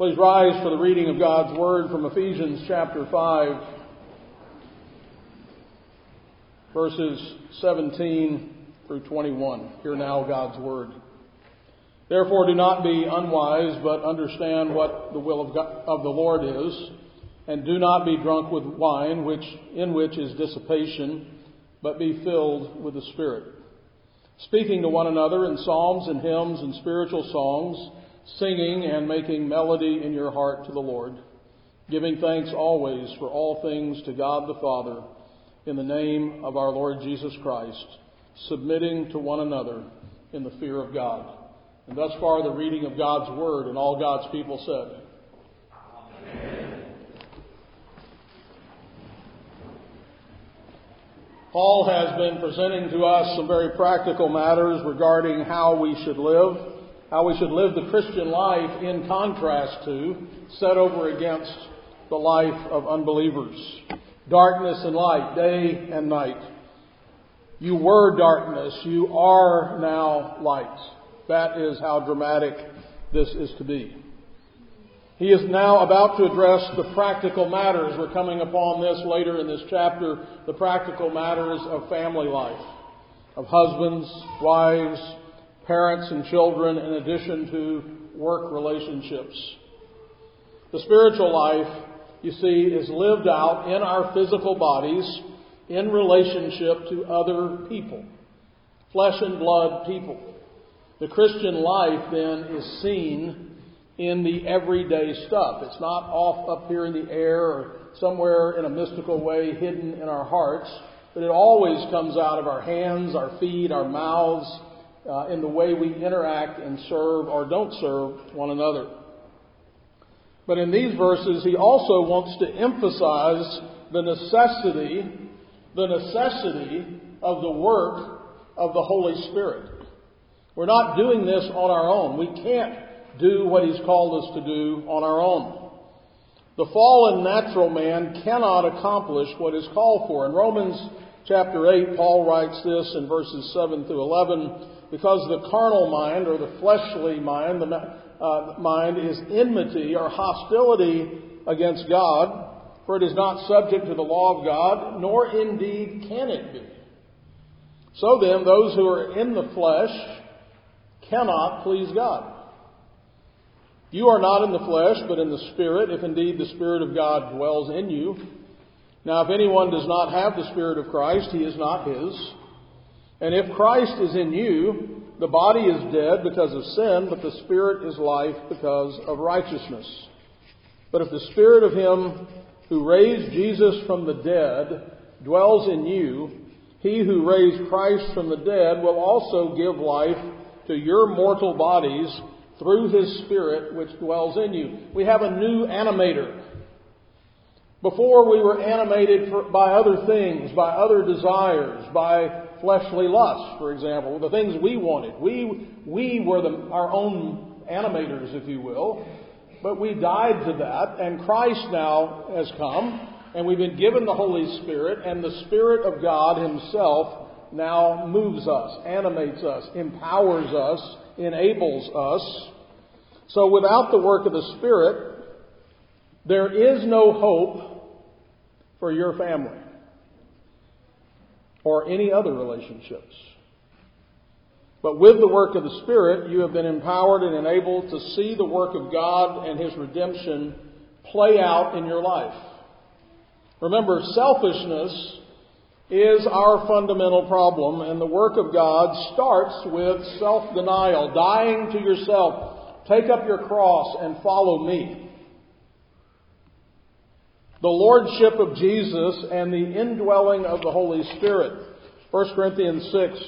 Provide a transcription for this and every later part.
Please rise for the reading of God's Word from Ephesians chapter 5, verses 17 through 21. Hear now God's Word. Therefore, do not be unwise, but understand what the will of, God, of the Lord is, and do not be drunk with wine, which in which is dissipation, but be filled with the Spirit, speaking to one another in psalms and hymns and spiritual songs singing and making melody in your heart to the Lord, giving thanks always for all things to God the Father, in the name of our Lord Jesus Christ, submitting to one another in the fear of God. And thus far, the reading of God's Word, and all God's people said. Paul has been presenting to us some very practical matters regarding how we should live how we should live the Christian life in contrast to, set over against the life of unbelievers. Darkness and light, day and night. You were darkness, you are now light. That is how dramatic this is to be. He is now about to address the practical matters. We're coming upon this later in this chapter, the practical matters of family life, of husbands, wives, parents and children, in addition to work relationships. The spiritual life, you see, is lived out in our physical bodies in relationship to other people, flesh and blood people. The Christian life then is seen in the everyday stuff. It's not off up here in the air or somewhere in a mystical way hidden in our hearts, but it always comes out of our hands, our feet, our mouths, uh, in the way we interact and serve or don't serve one another. But in these verses, he also wants to emphasize the necessity, the necessity of the work of the Holy Spirit. We're not doing this on our own. We can't do what he's called us to do on our own. The fallen natural man cannot accomplish what is called for. In Romans chapter 8, Paul writes this in verses 7 through 11 because the carnal mind or the fleshly mind, the uh, mind is enmity or hostility against God, for it is not subject to the law of God, nor indeed can it be. So then, those who are in the flesh cannot please God. You are not in the flesh, but in the Spirit, if indeed the Spirit of God dwells in you. Now, if anyone does not have the Spirit of Christ, he is not his. And if Christ is in you, the body is dead because of sin, but the spirit is life because of righteousness. But if the spirit of him who raised Jesus from the dead dwells in you, he who raised Christ from the dead will also give life to your mortal bodies through his spirit which dwells in you. We have a new animator. Before we were animated by other things, by other desires, by fleshly lusts, for example, the things we wanted. We, we were the, our own animators, if you will, but we died to that, and Christ now has come, and we've been given the Holy Spirit, and the Spirit of God Himself now moves us, animates us, empowers us, enables us. So without the work of the Spirit, there is no hope for your family or any other relationships. But with the work of the Spirit, you have been empowered and enabled to see the work of God and His redemption play out in your life. Remember, selfishness is our fundamental problem, and the work of God starts with self denial, dying to yourself. Take up your cross and follow me. The Lordship of Jesus and the indwelling of the Holy Spirit. 1 Corinthians 6,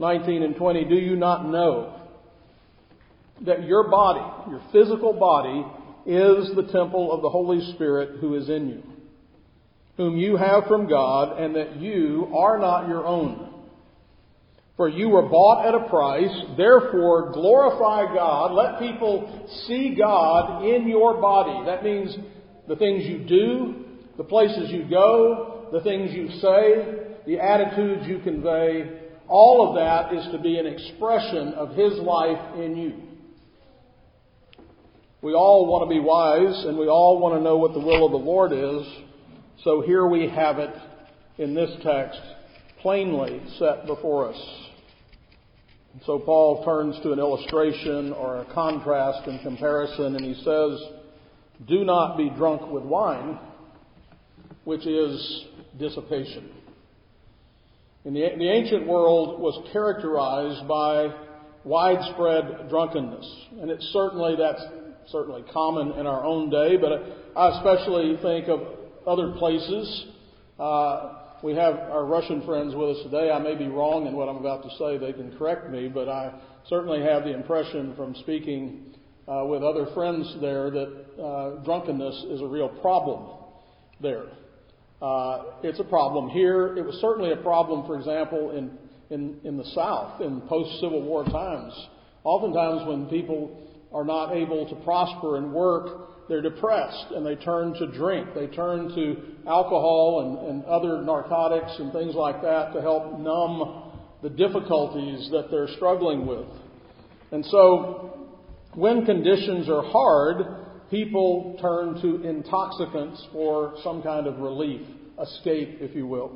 19 and 20. Do you not know that your body, your physical body, is the temple of the Holy Spirit who is in you, whom you have from God, and that you are not your own? For you were bought at a price, therefore glorify God. Let people see God in your body. That means the things you do, the places you go, the things you say, the attitudes you convey, all of that is to be an expression of His life in you. We all want to be wise and we all want to know what the will of the Lord is. So here we have it in this text plainly set before us. So Paul turns to an illustration or a contrast and comparison and he says, do not be drunk with wine, which is dissipation. In the, the ancient world was characterized by widespread drunkenness. And it's certainly, that's certainly common in our own day, but I especially think of other places. Uh, we have our Russian friends with us today. I may be wrong in what I'm about to say. They can correct me, but I certainly have the impression from speaking uh, with other friends there that uh, drunkenness is a real problem there. Uh, it's a problem here. It was certainly a problem, for example, in, in, in the South in post Civil War times. Oftentimes, when people are not able to prosper and work, they're depressed and they turn to drink. They turn to alcohol and, and other narcotics and things like that to help numb the difficulties that they're struggling with. And so, when conditions are hard, people turn to intoxicants for some kind of relief, escape, if you will.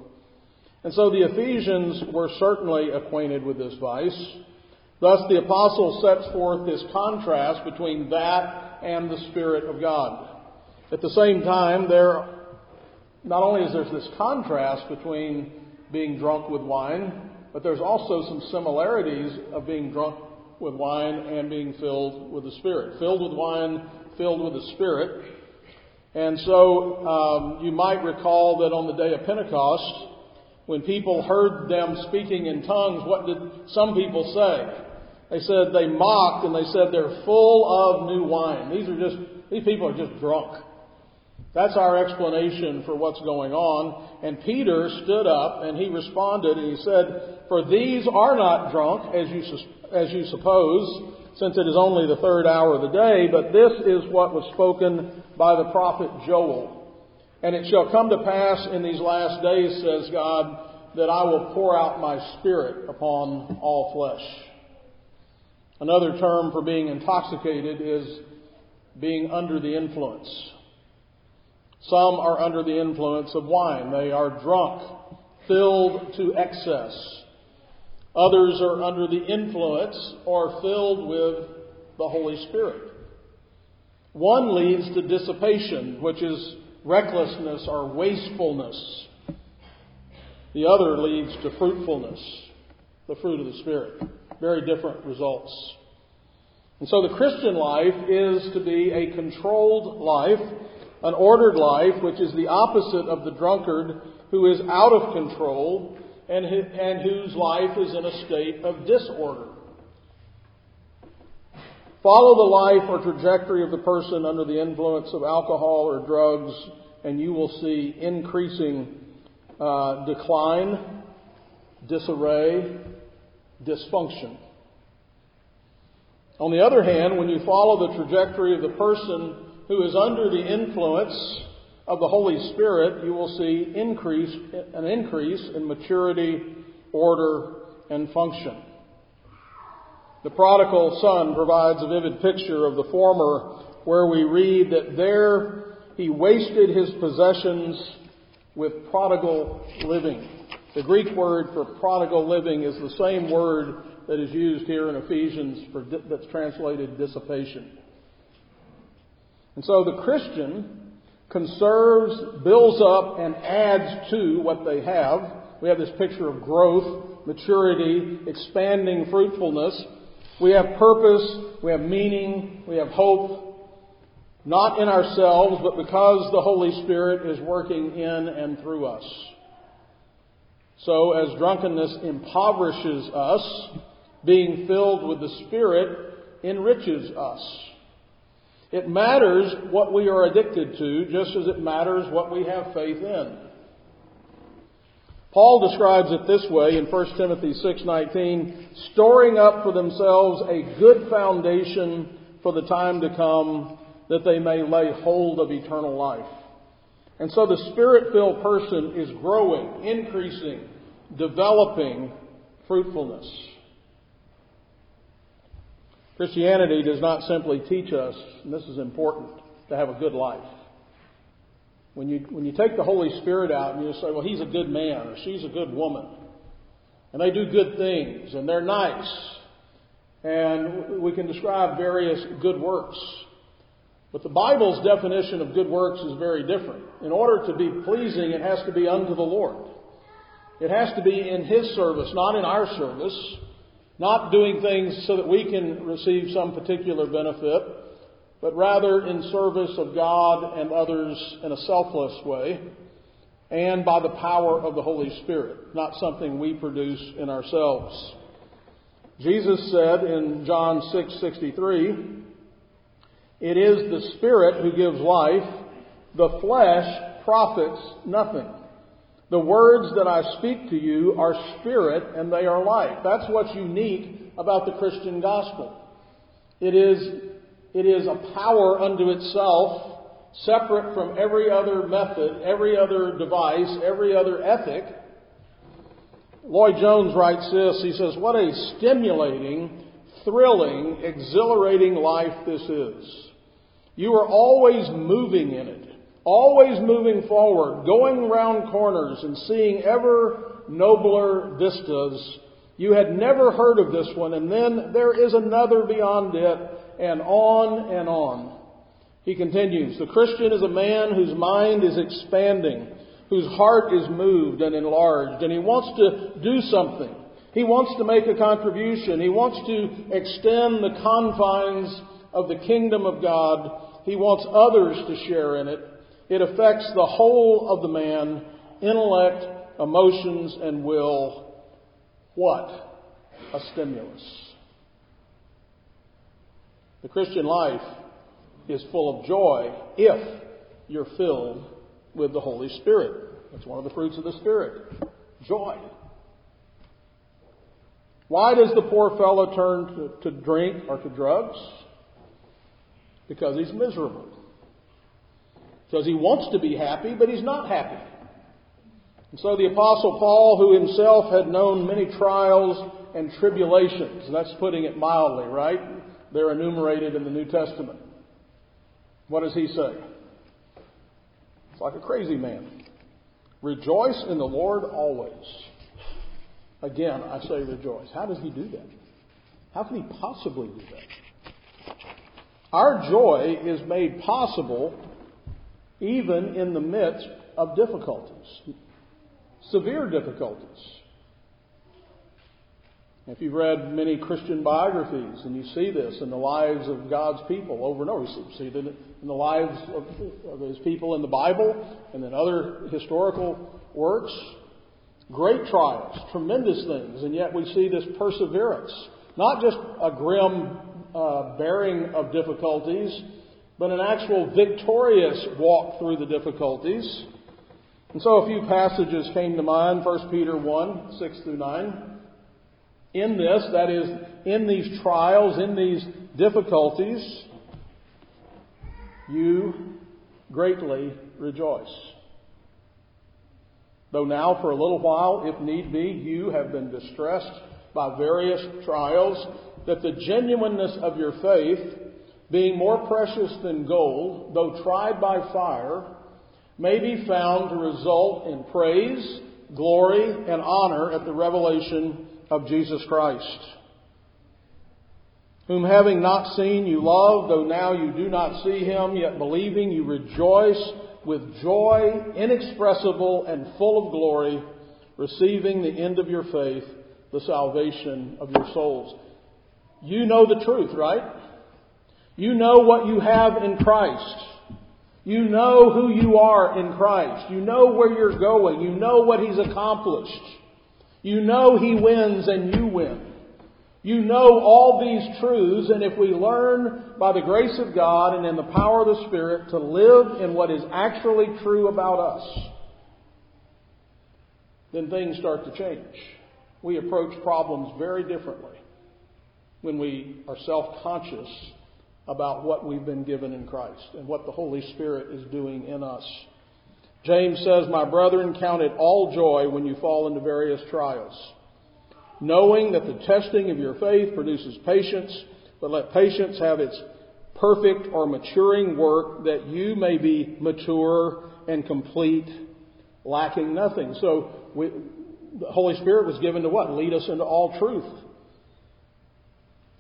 And so the Ephesians were certainly acquainted with this vice. Thus, the apostle sets forth this contrast between that and the Spirit of God. At the same time, there not only is there this contrast between being drunk with wine, but there's also some similarities of being drunk with wine and being filled with the Spirit. Filled with wine filled with the Spirit. And so um, you might recall that on the day of Pentecost, when people heard them speaking in tongues, what did some people say? They said they mocked and they said they're full of new wine. These are just these people are just drunk. That's our explanation for what's going on. And Peter stood up and he responded and he said, "For these are not drunk as you as you suppose." since it is only the third hour of the day, but this is what was spoken by the prophet Joel. And it shall come to pass in these last days, says God, that I will pour out my spirit upon all flesh. Another term for being intoxicated is being under the influence. Some are under the influence of wine. They are drunk, filled to excess. Others are under the influence or filled with the Holy Spirit. One leads to dissipation, which is recklessness or wastefulness. The other leads to fruitfulness, the fruit of the Spirit. Very different results. And so the Christian life is to be a controlled life, an ordered life, which is the opposite of the drunkard who is out of control and, and whose life is in a state of disorder. Follow the life or trajectory of the person under the influence of alcohol or drugs, and you will see increasing uh, decline, disarray, dysfunction. On the other hand, when you follow the trajectory of the person who is under the influence of the Holy Spirit, you will see increase, an increase in maturity, order, and function. The prodigal son provides a vivid picture of the former, where we read that there he wasted his possessions with prodigal living. The Greek word for prodigal living is the same word that is used here in Ephesians for, that's translated dissipation. And so the Christian conserves, builds up, and adds to what they have. We have this picture of growth, maturity, expanding fruitfulness. We have purpose, we have meaning, we have hope, not in ourselves, but because the Holy Spirit is working in and through us. So, as drunkenness impoverishes us, being filled with the Spirit enriches us. It matters what we are addicted to just as it matters what we have faith in. Paul describes it this way in 1 Timothy 6:19, storing up for themselves a good foundation for the time to come that they may lay hold of eternal life. And so the spirit-filled person is growing, Christianity does not simply teach us, and this is important, to have a good life. When you, when you take the Holy Spirit out and you say, well, he's a good man or she's a good woman, and they do good things and they're nice, and we can describe various good works. But the Bible's definition of good works is very different. In order to be pleasing, it has to be unto the Lord. It has to be in His service, not in our service, not doing things so that we can receive some particular benefit, but rather in service of God and others in a selfless way and by the power of the Holy Spirit, not something we produce in ourselves. Jesus said in John 6:63, "It is the spirit who gives life; the flesh profits nothing." The words that I speak to you are spirit and they are life. That's what's unique about the Christian gospel. It is it is a power unto itself, separate from every other method, every other device, every other ethic. Lloyd Jones writes this. He says, What a stimulating, thrilling, exhilarating life this is. You are always moving in it, always moving forward, going around corners and seeing ever nobler vistas. You had never heard of this one, and then there is another beyond it and on and on. He continues, the Christian is a man whose mind is expanding, whose heart is moved and enlarged, and he wants to do something. He wants to make a contribution. He wants to extend the confines of the kingdom of God. He wants others to share in it. It affects the whole of the man, intellect, emotions, and will. What? A stimulus. The Christian life is full of joy if you're filled with the Holy Spirit. That's one of the fruits of the Spirit. Joy. Why does the poor fellow turn to, to drink or to drugs? Because he's miserable. Because he wants to be happy, but he's not happy. And so the Apostle Paul, who himself had known many trials and tribulations, and that's putting it mildly, right? They're enumerated in the New Testament. What does he say? It's like a crazy man. Rejoice in the Lord always. Again, I say rejoice. How does he do that? How can he possibly do that? Our joy is made possible even in the midst of difficulties, severe difficulties. If you've read many Christian biographies and you see this in the lives of God's people over and over, you see it in the lives of, His people in the Bible and in other historical works. Great trials, tremendous things, and yet we see this perseverance. Not just a grim uh, bearing of difficulties, but an actual victorious walk through the difficulties. And so a few passages came to mind. 1 Peter 1, 6 through 9 in this, that is, in these trials, in these difficulties, you greatly rejoice. Though now, for a little while, if need be, you have been distressed by various trials, that the genuineness of your faith, being more precious than gold, though tried by fire, may be found to result in praise, glory, and honor at the revelation of Jesus Christ, whom having not seen you love, though now you do not see him, yet believing you rejoice with joy inexpressible and full of glory, receiving the end of your faith, the salvation of your souls. You know the truth, right? You know what you have in Christ. You know who you are in Christ. You know where you're going. You know what He's accomplished. You know He wins and you win. You know all these truths, and if we learn by the grace of God and in the power of the Spirit to live in what is actually true about us, then things start to change. We approach problems very differently when we are self conscious about what we've been given in Christ and what the Holy Spirit is doing in us. James says, My brethren, count it all joy when you fall into various trials, knowing that the testing of your faith produces patience. But let patience have its perfect or maturing work that you may be mature and complete, lacking nothing. So we, the Holy Spirit was given to what? Lead us into all truth.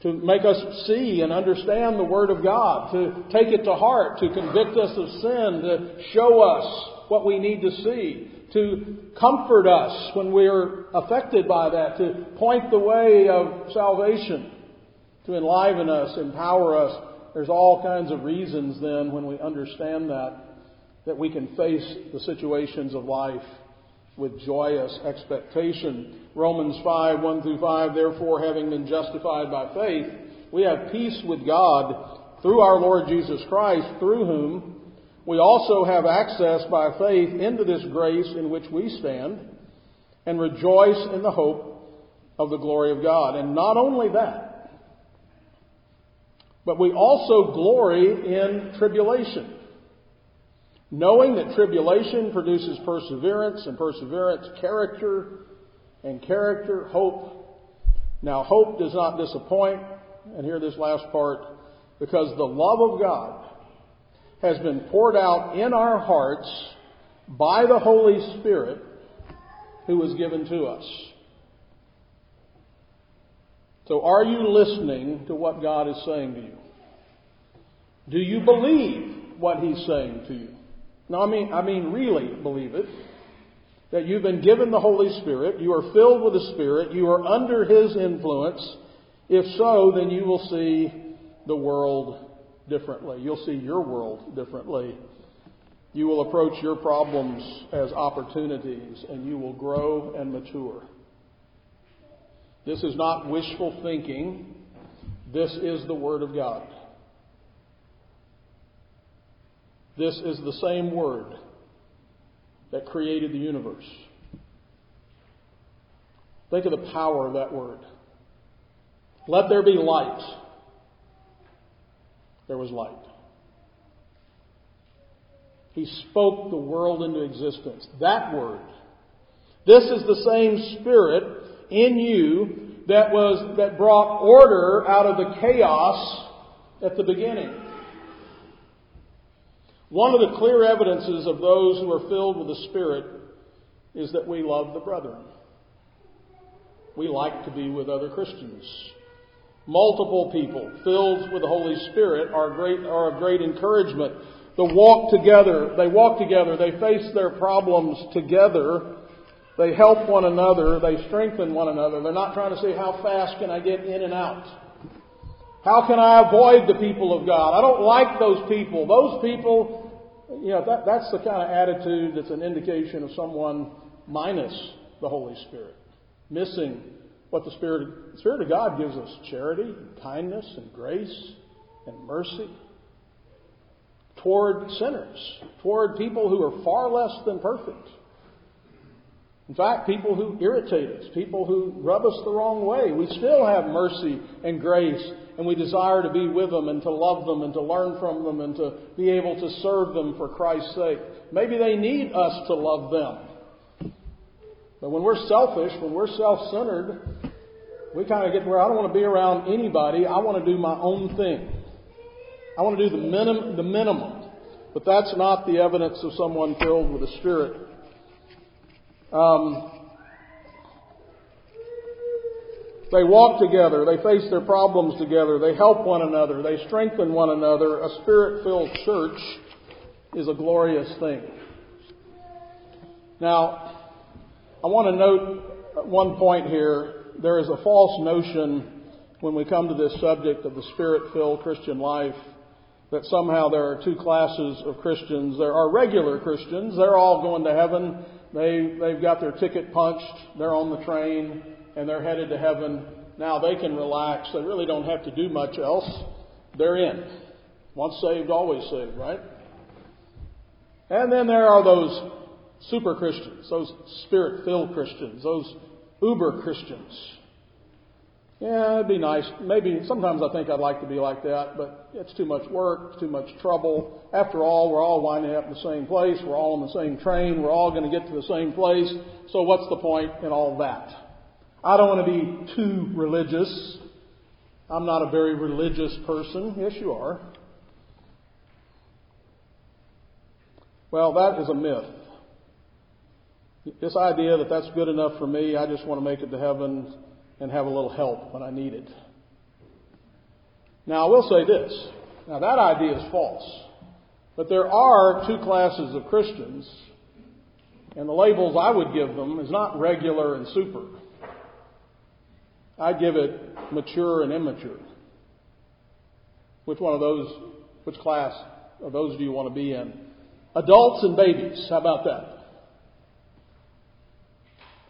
To make us see and understand the Word of God, to take it to heart, to convict us of sin, to show us what we need to see, to comfort us when we're affected by that, to point the way of salvation, to enliven us, empower us. There's all kinds of reasons then when we understand that, that we can face the situations of life with joyous expectation. Romans 5, 1 through 5, therefore, having been justified by faith, we have peace with God through our Lord Jesus Christ, through whom we also have access by faith into this grace in which we stand and rejoice in the hope of the glory of God. And not only that, but we also glory in tribulation knowing that tribulation produces perseverance, and perseverance, character, and character, hope. Now, hope does not disappoint, and hear this last part, because the love of God has been poured out in our hearts by the Holy Spirit who was given to us. So, are you listening to what God is saying to you? Do you believe what He's saying to you? No, I mean, I mean, really believe it. That you've been given the Holy Spirit, you are filled with the Spirit, you are under His influence. If so, then you will see the world differently. You'll see your world differently. You will approach your problems as opportunities and you will grow and mature. This is not wishful thinking. This is the Word of God. This is the same word that created the universe. Think of the power of that word. Let there be light. There was light. He spoke the world into existence. That word. This is the same spirit in you that was that brought order out of the chaos at the beginning. One of the clear evidences of those who are filled with the Spirit is that we love the brethren. We like to be with other Christians. Multiple people filled with the Holy Spirit are great are a great encouragement. The walk together, they walk together, they face their problems together, they help one another, they strengthen one another. They're not trying to say how fast can I get in and out. How can I avoid the people of God? I don't like those people. Those people you know, that, that's the kind of attitude that's an indication of someone minus the Holy Spirit, missing what the Spirit, the Spirit of God gives us charity, and kindness, and grace, and mercy toward sinners, toward people who are far less than perfect. In fact, people who irritate us, people who rub us the wrong way, we still have mercy and grace and we desire to be with them and to love them and to learn from them and to be able to serve them for Christ's sake. Maybe they need us to love them. But when we're selfish, when we're self centered, we kind of get where I don't want to be around anybody. I want to do my own thing. I want to do the, minim- the minimum. But that's not the evidence of someone filled with the Spirit. Um, They walk together. They face their problems together. They help one another. They strengthen one another. A spirit filled church is a glorious thing. Now, I want to note one point here. There is a false notion when we come to this subject of the spirit filled Christian life that somehow there are two classes of Christians. There are regular Christians. They're all going to heaven. They, they've got their ticket punched. They're on the train and they're headed to heaven. Now they can relax. They really don't have to do much else. They're in. Once saved, always saved, right? And then there are those super Christians, those spirit filled Christians, those uber Christians. Yeah, it'd be nice. Maybe sometimes I think I'd like to be like that, but it's too much work, too much trouble. After all, we're all winding up in the same place. We're all on the same train. We're all going to get to the same place. So what's the point in all that? I don't want to be too religious. I'm not a very religious person. Yes, you are. Well, that is a myth. This idea that that's good enough for me, I just want to make it to heaven and have a little help when I need it. Now, I will say this. Now, that idea is false. But there are two classes of Christians, and the labels I would give them is not regular and super. I give it mature and immature. Which one of those, which class of those do you want to be in? Adults and babies. How about that?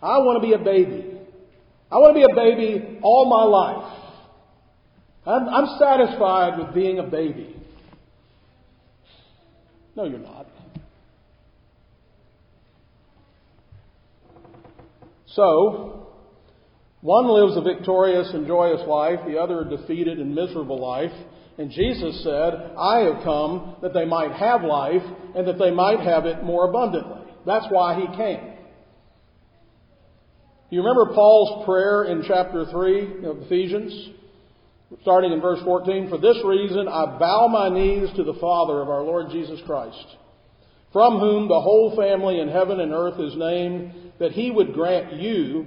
I want to be a baby. I want to be a baby all my life. I'm, I'm satisfied with being a baby. No, you're not. So, one lives a victorious and joyous life, the other a defeated and miserable life. And Jesus said, I have come that they might have life and that they might have it more abundantly. That's why he came. You remember Paul's prayer in chapter 3 of Ephesians? Starting in verse 14, For this reason I bow my knees to the Father of our Lord Jesus Christ, from whom the whole family in heaven and earth is named, that he would grant you,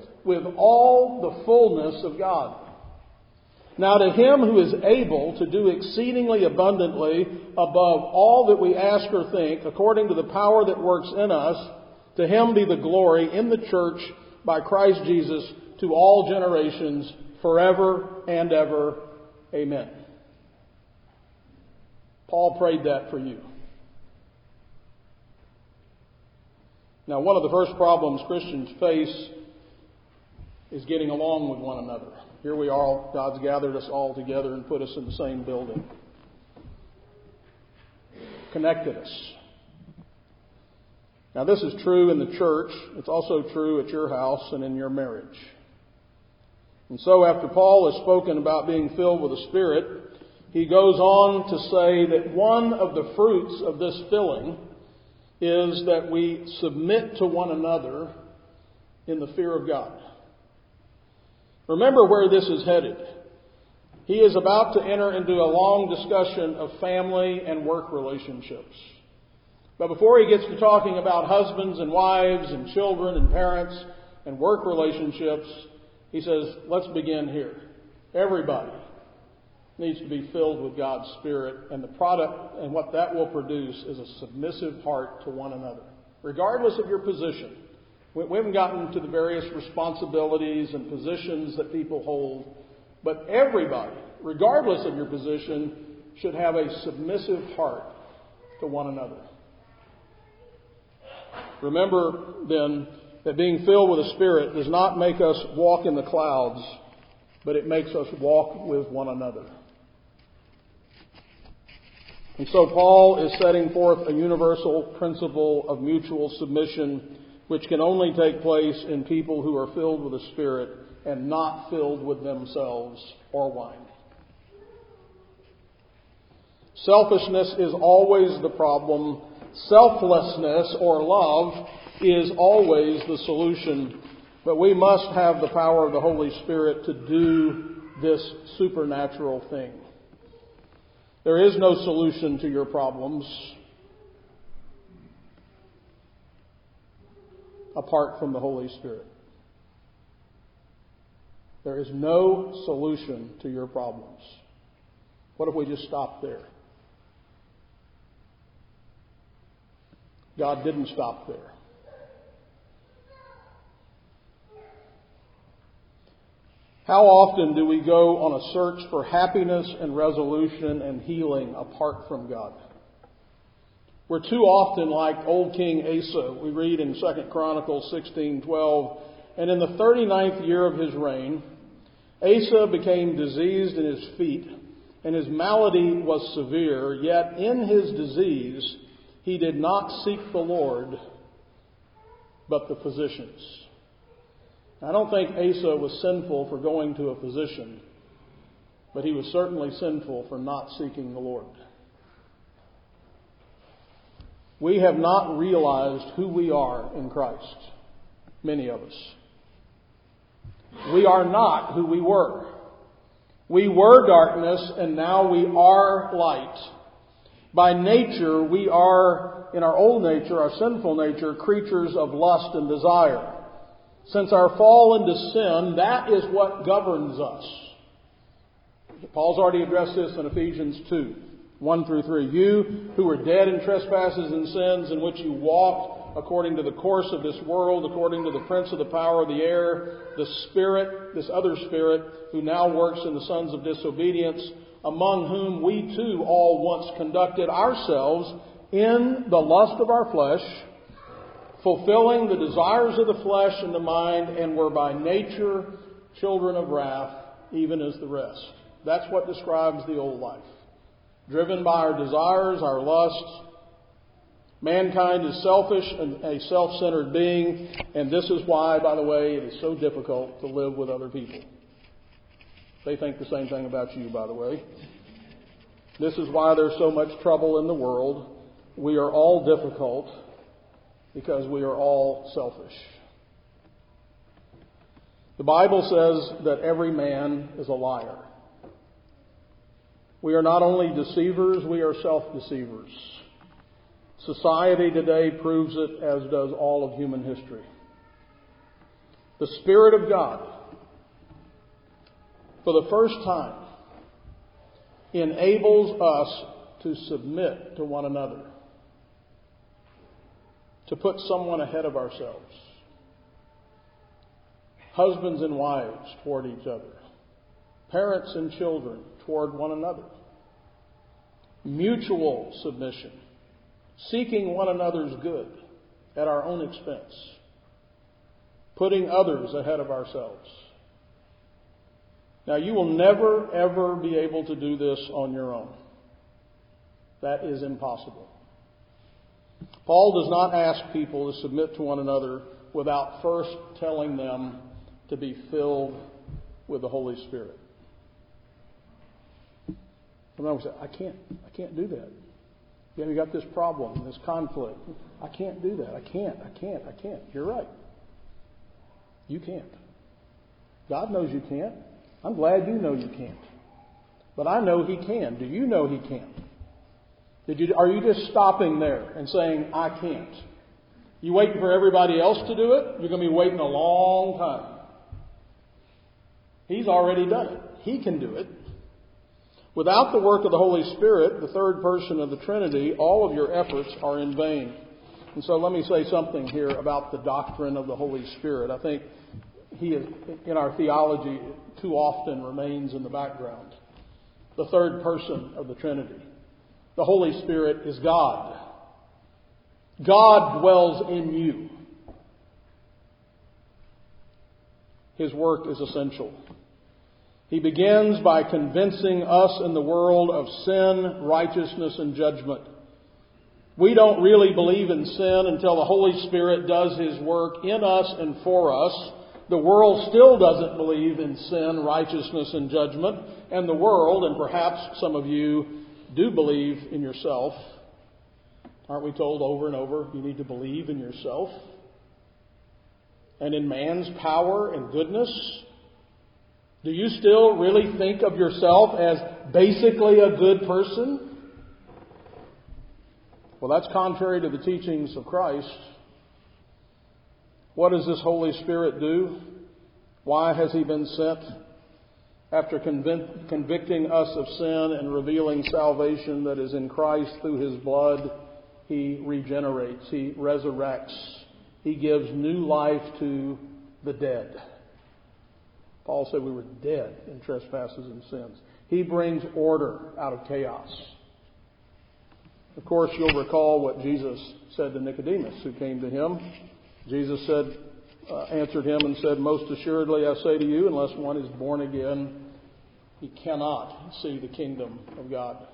with all the fullness of God. Now to him who is able to do exceedingly abundantly above all that we ask or think, according to the power that works in us, to him be the glory in the church by Christ Jesus to all generations forever and ever. Amen. Paul prayed that for you. Now, one of the first problems Christians face is getting along with one another. Here we are, God's gathered us all together and put us in the same building, connected us. Now, this is true in the church. It's also true at your house and in your marriage. And so, after Paul has spoken about being filled with the Spirit, he goes on to say that one of the fruits of this filling is that we submit to one another in the fear of God. Remember where this is headed. He is about to enter into a long discussion of family and work relationships. But before he gets to talking about husbands and wives and children and parents and work relationships, he says, let's begin here. Everybody needs to be filled with God's Spirit, and the product and what that will produce is a submissive heart to one another, regardless of your position. We haven't gotten to the various responsibilities and positions that people hold, but everybody, regardless of your position, should have a submissive heart to one another. Remember then that being filled with the Spirit does not make us walk in the clouds, but it makes us walk with one another. And so Paul is setting forth a universal principle of mutual submission, which can only take place in people who are filled with the Spirit and not filled with themselves or wine. Selfishness is always the problem. Selflessness or love is always the solution, but we must have the power of the Holy Spirit to do this supernatural thing. There is no solution to your problems apart from the Holy Spirit. There is no solution to your problems. What if we just stop there? God didn't stop there. How often do we go on a search for happiness and resolution and healing apart from God? We're too often like old King Asa. We read in 2 Chronicles 16:12, and in the 39th year of his reign, Asa became diseased in his feet, and his malady was severe, yet in his disease he did not seek the Lord, but the physicians. I don't think Asa was sinful for going to a physician, but he was certainly sinful for not seeking the Lord. We have not realized who we are in Christ, many of us. We are not who we were. We were darkness and now we are light. By nature, we are, in our old nature, our sinful nature, creatures of lust and desire. Since our fall into sin, that is what governs us. Paul's already addressed this in Ephesians 2, 1 through 3. You who were dead in trespasses and sins in which you walked according to the course of this world, according to the prince of the power of the air, the spirit, this other spirit, who now works in the sons of disobedience, among whom we too all once conducted ourselves in the lust of our flesh, fulfilling the desires of the flesh and the mind, and were by nature children of wrath, even as the rest. That's what describes the old life. Driven by our desires, our lusts, Mankind is selfish and a self centered being, and this is why, by the way, it is so difficult to live with other people. They think the same thing about you, by the way. This is why there's so much trouble in the world. We are all difficult because we are all selfish. The Bible says that every man is a liar. We are not only deceivers, we are self deceivers. Society today proves it, as does all of human history. The Spirit of God, for the first time, enables us to submit to one another, to put someone ahead of ourselves. Husbands and wives toward each other, parents and children toward one another, mutual submission seeking one another's good at our own expense, putting others ahead of ourselves. Now, you will never, ever be able to do this on your own. That is impossible. Paul does not ask people to submit to one another without first telling them to be filled with the Holy Spirit. Say, I can't, I can't do that. Yeah, got this problem, this conflict. I can't do that. I can't. I can't. I can't. You're right. You can't. God knows you can't. I'm glad you know you can't. But I know He can. Do you know He can? Did you, are you just stopping there and saying, I can't? You waiting for everybody else to do it? You're going to be waiting a long time. He's already done it. He can do it. Without the work of the Holy Spirit, the third person of the Trinity, all of your efforts are in vain. And so let me say something here about the doctrine of the Holy Spirit. I think he is, in our theology too often remains in the background. The third person of the Trinity. The Holy Spirit is God. God dwells in you. His work is essential. He begins by convincing us in the world of sin, righteousness, and judgment. We don't really believe in sin until the Holy Spirit does His work in us and for us. The world still doesn't believe in sin, righteousness, and judgment. And the world, and perhaps some of you, do believe in yourself. Aren't we told over and over you need to believe in yourself? And in man's power and goodness? Do you still really think of yourself as basically a good person? Well, that's contrary to the teachings of Christ. What does this Holy Spirit do? Why has He been sent? After convic- convicting us of sin and revealing salvation that is in Christ through His blood, He regenerates, He resurrects, He gives new life to the dead. Paul said we were dead in trespasses and sins. He brings order out of chaos. Of course, you'll recall what Jesus said to Nicodemus, who came to him. Jesus said, uh, answered him and said, Most assuredly I say to you, unless one is born again, he cannot see the kingdom of God.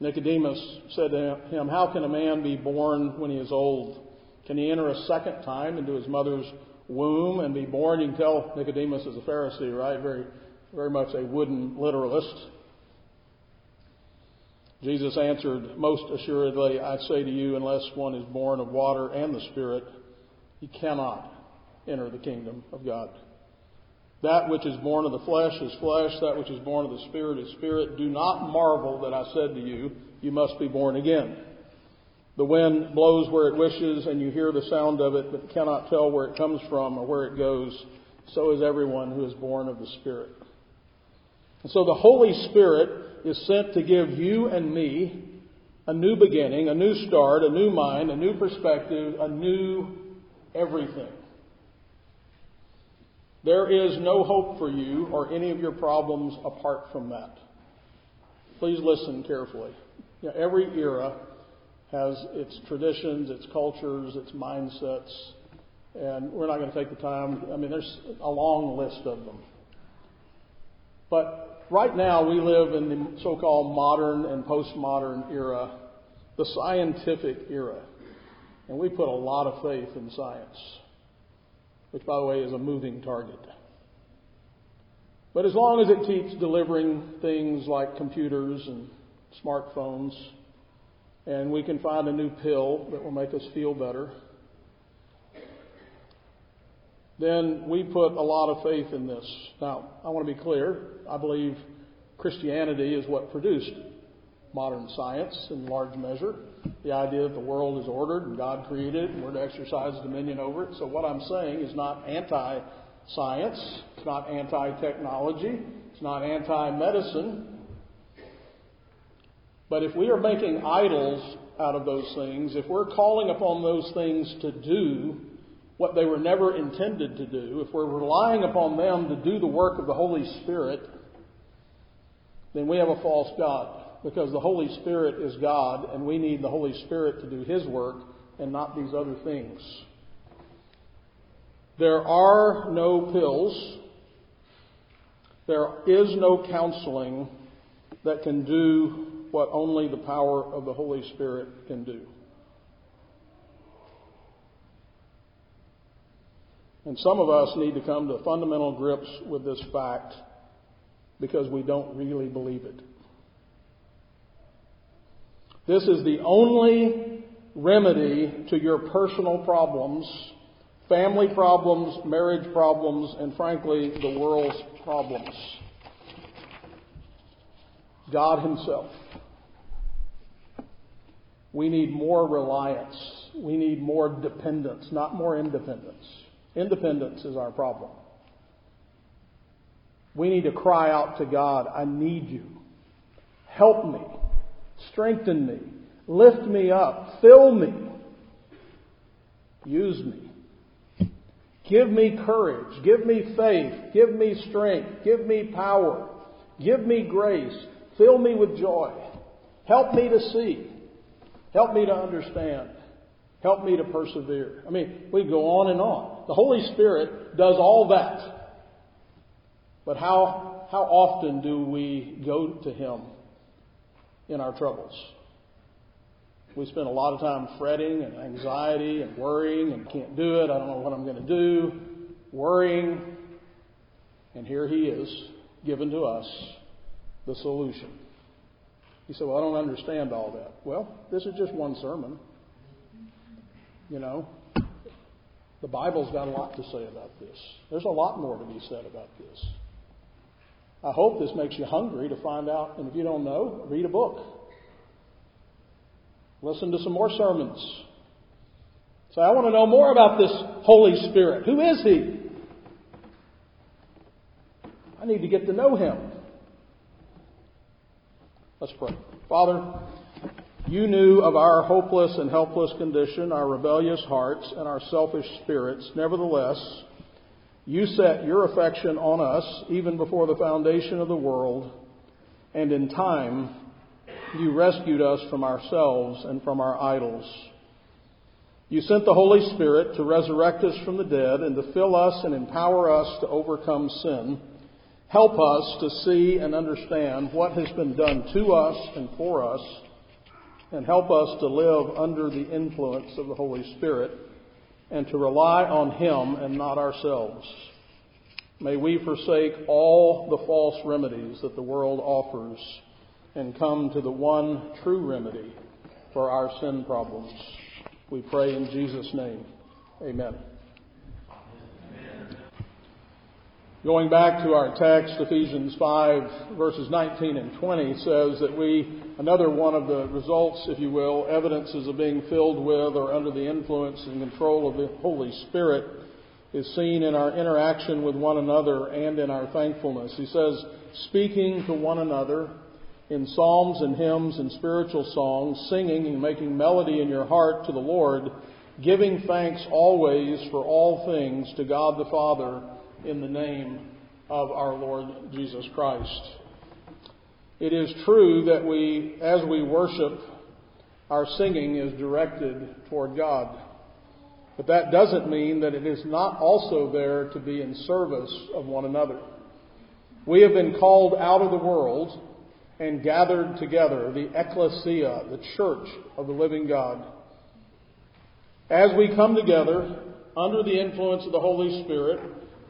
Nicodemus said to him, How can a man be born when he is old? Can he enter a second time into his mother's womb and be born? You can tell Nicodemus is a Pharisee, right? Very, very much a wooden literalist. Jesus answered, Most assuredly, I say to you, unless one is born of water and the Spirit, he cannot enter the kingdom of God. That which is born of the flesh is flesh, that which is born of the Spirit is spirit. Do not marvel that I said to you, You must be born again. The wind blows where it wishes, and you hear the sound of it, but cannot tell where it comes from or where it goes. So is everyone who is born of the Spirit. And so the Holy Spirit is sent to give you and me a new beginning, a new start, a new mind, a new perspective, a new everything. There is no hope for you or any of your problems apart from that. Please listen carefully. You know, every era has its traditions, its cultures, its mindsets, and we're not going to take the time. I mean, there's a long list of them. But right now we live in the so-called modern and postmodern era, the scientific era. And we put a lot of faith in science, which by the way is a moving target. But as long as it keeps delivering things like computers and smartphones, and we can find a new pill that will make us feel better, then we put a lot of faith in this. Now, I want to be clear. I believe Christianity is what produced modern science in large measure. The idea that the world is ordered and God created it and we're to exercise dominion over it. So, what I'm saying is not anti science, it's not anti technology, it's not anti medicine. But if we are making idols out of those things, if we're calling upon those things to do what they were never intended to do, if we're relying upon them to do the work of the Holy Spirit, then we have a false God. Because the Holy Spirit is God, and we need the Holy Spirit to do His work and not these other things. There are no pills. There is no counseling that can do what only the power of the Holy Spirit can do. And some of us need to come to fundamental grips with this fact because we don't really believe it. This is the only remedy to your personal problems, family problems, marriage problems, and frankly, the world's problems. God Himself. We need more reliance. We need more dependence, not more independence. Independence is our problem. We need to cry out to God, I need you. Help me. Strengthen me. Lift me up. Fill me. Use me. Give me courage. Give me faith. Give me strength. Give me power. Give me grace. Fill me with joy. Help me to see. Help me to understand. Help me to persevere. I mean, we go on and on. The Holy Spirit does all that. But how, how often do we go to Him in our troubles? We spend a lot of time fretting and anxiety and worrying and can't do it. I don't know what I'm going to do. Worrying. And here He is, given to us the solution. You say, Well, I don't understand all that. Well, this is just one sermon. You know, the Bible's got a lot to say about this. There's a lot more to be said about this. I hope this makes you hungry to find out, and if you don't know, read a book. Listen to some more sermons. Say, I want to know more about this Holy Spirit. Who is He? I need to get to know Him. Let's pray. Father, you knew of our hopeless and helpless condition, our rebellious hearts, and our selfish spirits. Nevertheless, you set your affection on us even before the foundation of the world, and in time you rescued us from ourselves and from our idols. You sent the Holy Spirit to resurrect us from the dead and to fill us and empower us to overcome sin. Help us to see and understand what has been done to us and for us, and help us to live under the influence of the Holy Spirit and to rely on Him and not ourselves. May we forsake all the false remedies that the world offers and come to the one true remedy for our sin problems. We pray in Jesus' name. Amen. Going back to our text, Ephesians 5, verses 19 and 20 says that we, another one of the results, if you will, evidences of being filled with or under the influence and control of the Holy Spirit is seen in our interaction with one another and in our thankfulness. He says, speaking to one another in psalms and hymns and spiritual songs, singing and making melody in your heart to the Lord, giving thanks always for all things to God the Father in the name of our Lord Jesus Christ. It is true that we, as we worship, our singing is directed toward God. But that doesn't mean that it is not also there to be in service of one another. We have been called out of the world and gathered together, the ecclesia, the church of the living God. As we come together under the influence of the Holy Spirit,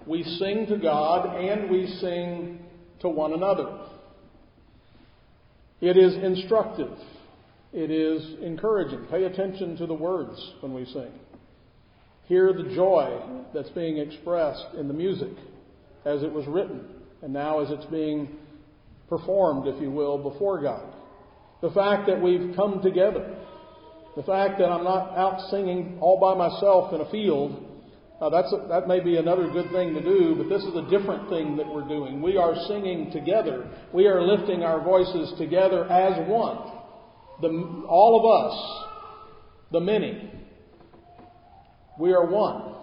we sing to God and we sing to one another. It is instructive. It is encouraging. Pay attention to the words when we sing. Hear the joy that's being expressed in the music as it was written and now as it's being performed, if you will, before God. The fact that we've come together. The fact that I'm not out singing all by myself in a field. That's a, that may be another good thing to do, but this is a different thing that we're doing. We are singing together. We are lifting our voices together as one. The, all of us, the many, we are one.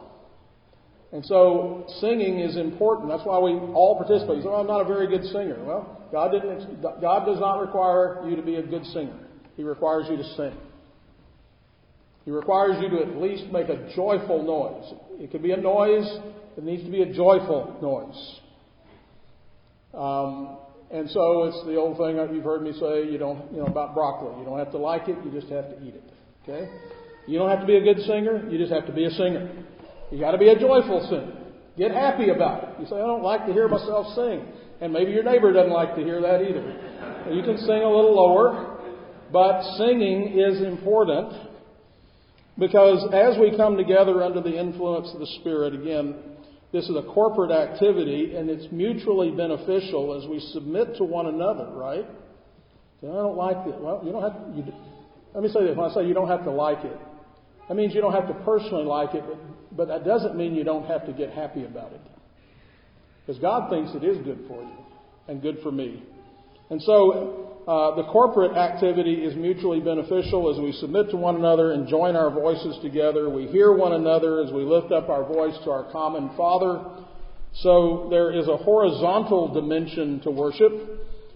And so singing is important. That's why we all participate. You say, well, I'm not a very good singer. Well, God, didn't, God does not require you to be a good singer. He requires you to sing. He requires you to at least make a joyful noise. It could be a noise, it needs to be a joyful noise. Um, and so it's the old thing you've heard me say, you don't, you know, about broccoli. You don't have to like it, you just have to eat it. Okay? You don't have to be a good singer, you just have to be a singer. You got to be a joyful singer. Get happy about it. You say, I don't like to hear myself sing. And maybe your neighbor doesn't like to hear that either. You can sing a little lower, but singing is important because as we come together under the influence of the Spirit, again, this is a corporate activity and it's mutually beneficial as we submit to one another, right? I don't like it. Well, you don't have to, you, let me say this. When I say you don't have to like it, that means you don't have to personally like it, but, but that doesn't mean you don't have to get happy about it. Because God thinks it is good for you and good for me. And so uh, the corporate activity is mutually beneficial as we submit to one another and join our voices together. We hear one another as we lift up our voice to our common Father. So there is a horizontal dimension to worship.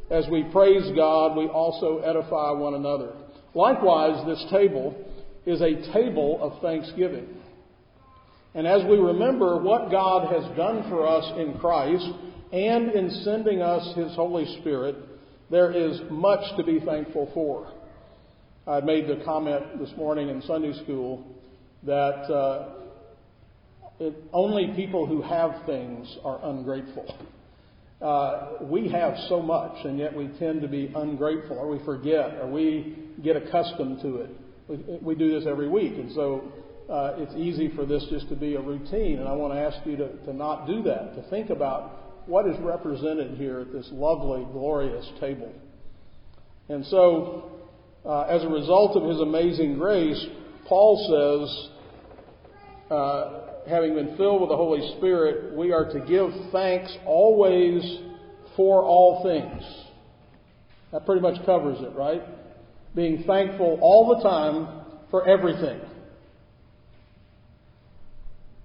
As we praise God, we also edify one another. Likewise, this table is a table of thanksgiving. And as we remember what God has done for us in Christ and in sending us His Holy Spirit, there is much to be thankful for. I made the comment this morning in Sunday school that uh, it, only people who have things are ungrateful. Uh, we have so much, and yet we tend to be ungrateful, or we forget, or we get accustomed to it. We, we do this every week, and so uh, it's easy for this just to be a routine. And I want to ask you to, to not do that, to think about what is represented here at this lovely, glorious table. And so, uh, as a result of his amazing grace, Paul says, uh, having been filled with the Holy Spirit, we are to give thanks always for all things. That pretty much covers it, right? Being thankful all the time for everything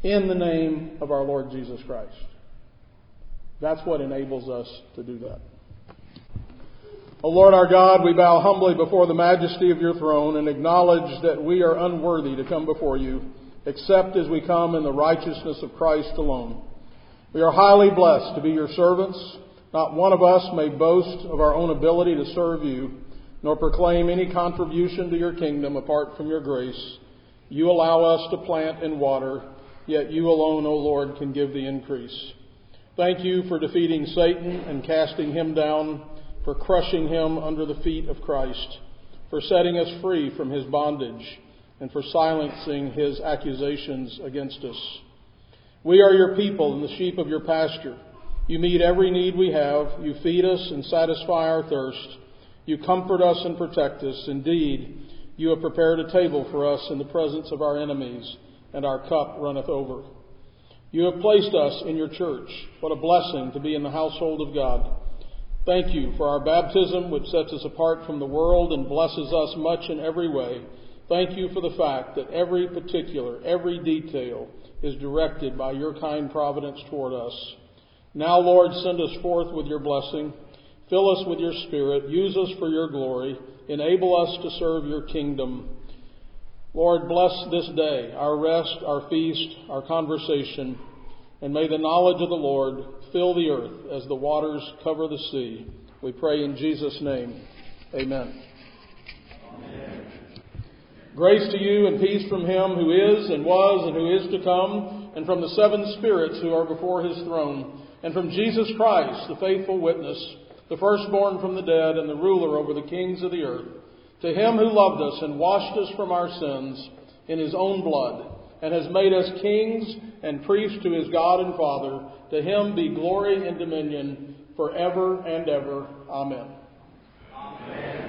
in the name of our Lord Jesus Christ. That's what enables us to do that. O Lord our God, we bow humbly before the majesty of your throne and acknowledge that we are unworthy to come before you, except as we come in the righteousness of Christ alone. We are highly blessed to be your servants. Not one of us may boast of our own ability to serve you, nor proclaim any contribution to your kingdom apart from your grace. You allow us to plant and water, yet you alone, O Lord, can give the increase. Thank you for defeating Satan and casting him down for crushing him under the feet of Christ, for setting us free from his bondage, and for silencing his accusations against us. We are your people and the sheep of your pasture. You meet every need we have. You feed us and satisfy our thirst. You comfort us and protect us. Indeed, you have prepared a table for us in the presence of our enemies, and our cup runneth over. You have placed us in your church. What a blessing to be in the household of God. Thank you for our baptism, which sets us apart from the world and blesses us much in every way. Thank you for the fact that every particular, every detail is directed by your kind providence toward us. Now, Lord, send us forth with your blessing. Fill us with your Spirit. Use us for your glory. Enable us to serve your kingdom. Lord, bless this day, our rest, our feast, our conversation, and may the knowledge of the Lord fill the earth as the waters cover the sea. We pray in Jesus' name. Amen. Amen. Grace to you and peace from him who is and was and who is to come, and from the seven spirits who are before his throne, and from Jesus Christ, the faithful witness, the firstborn from the dead and the ruler over the kings of the earth. To him who loved us and washed us from our sins in his own blood, and has made us kings and priests to his God and Father, to him be glory and dominion forever and ever. Amen. Amen.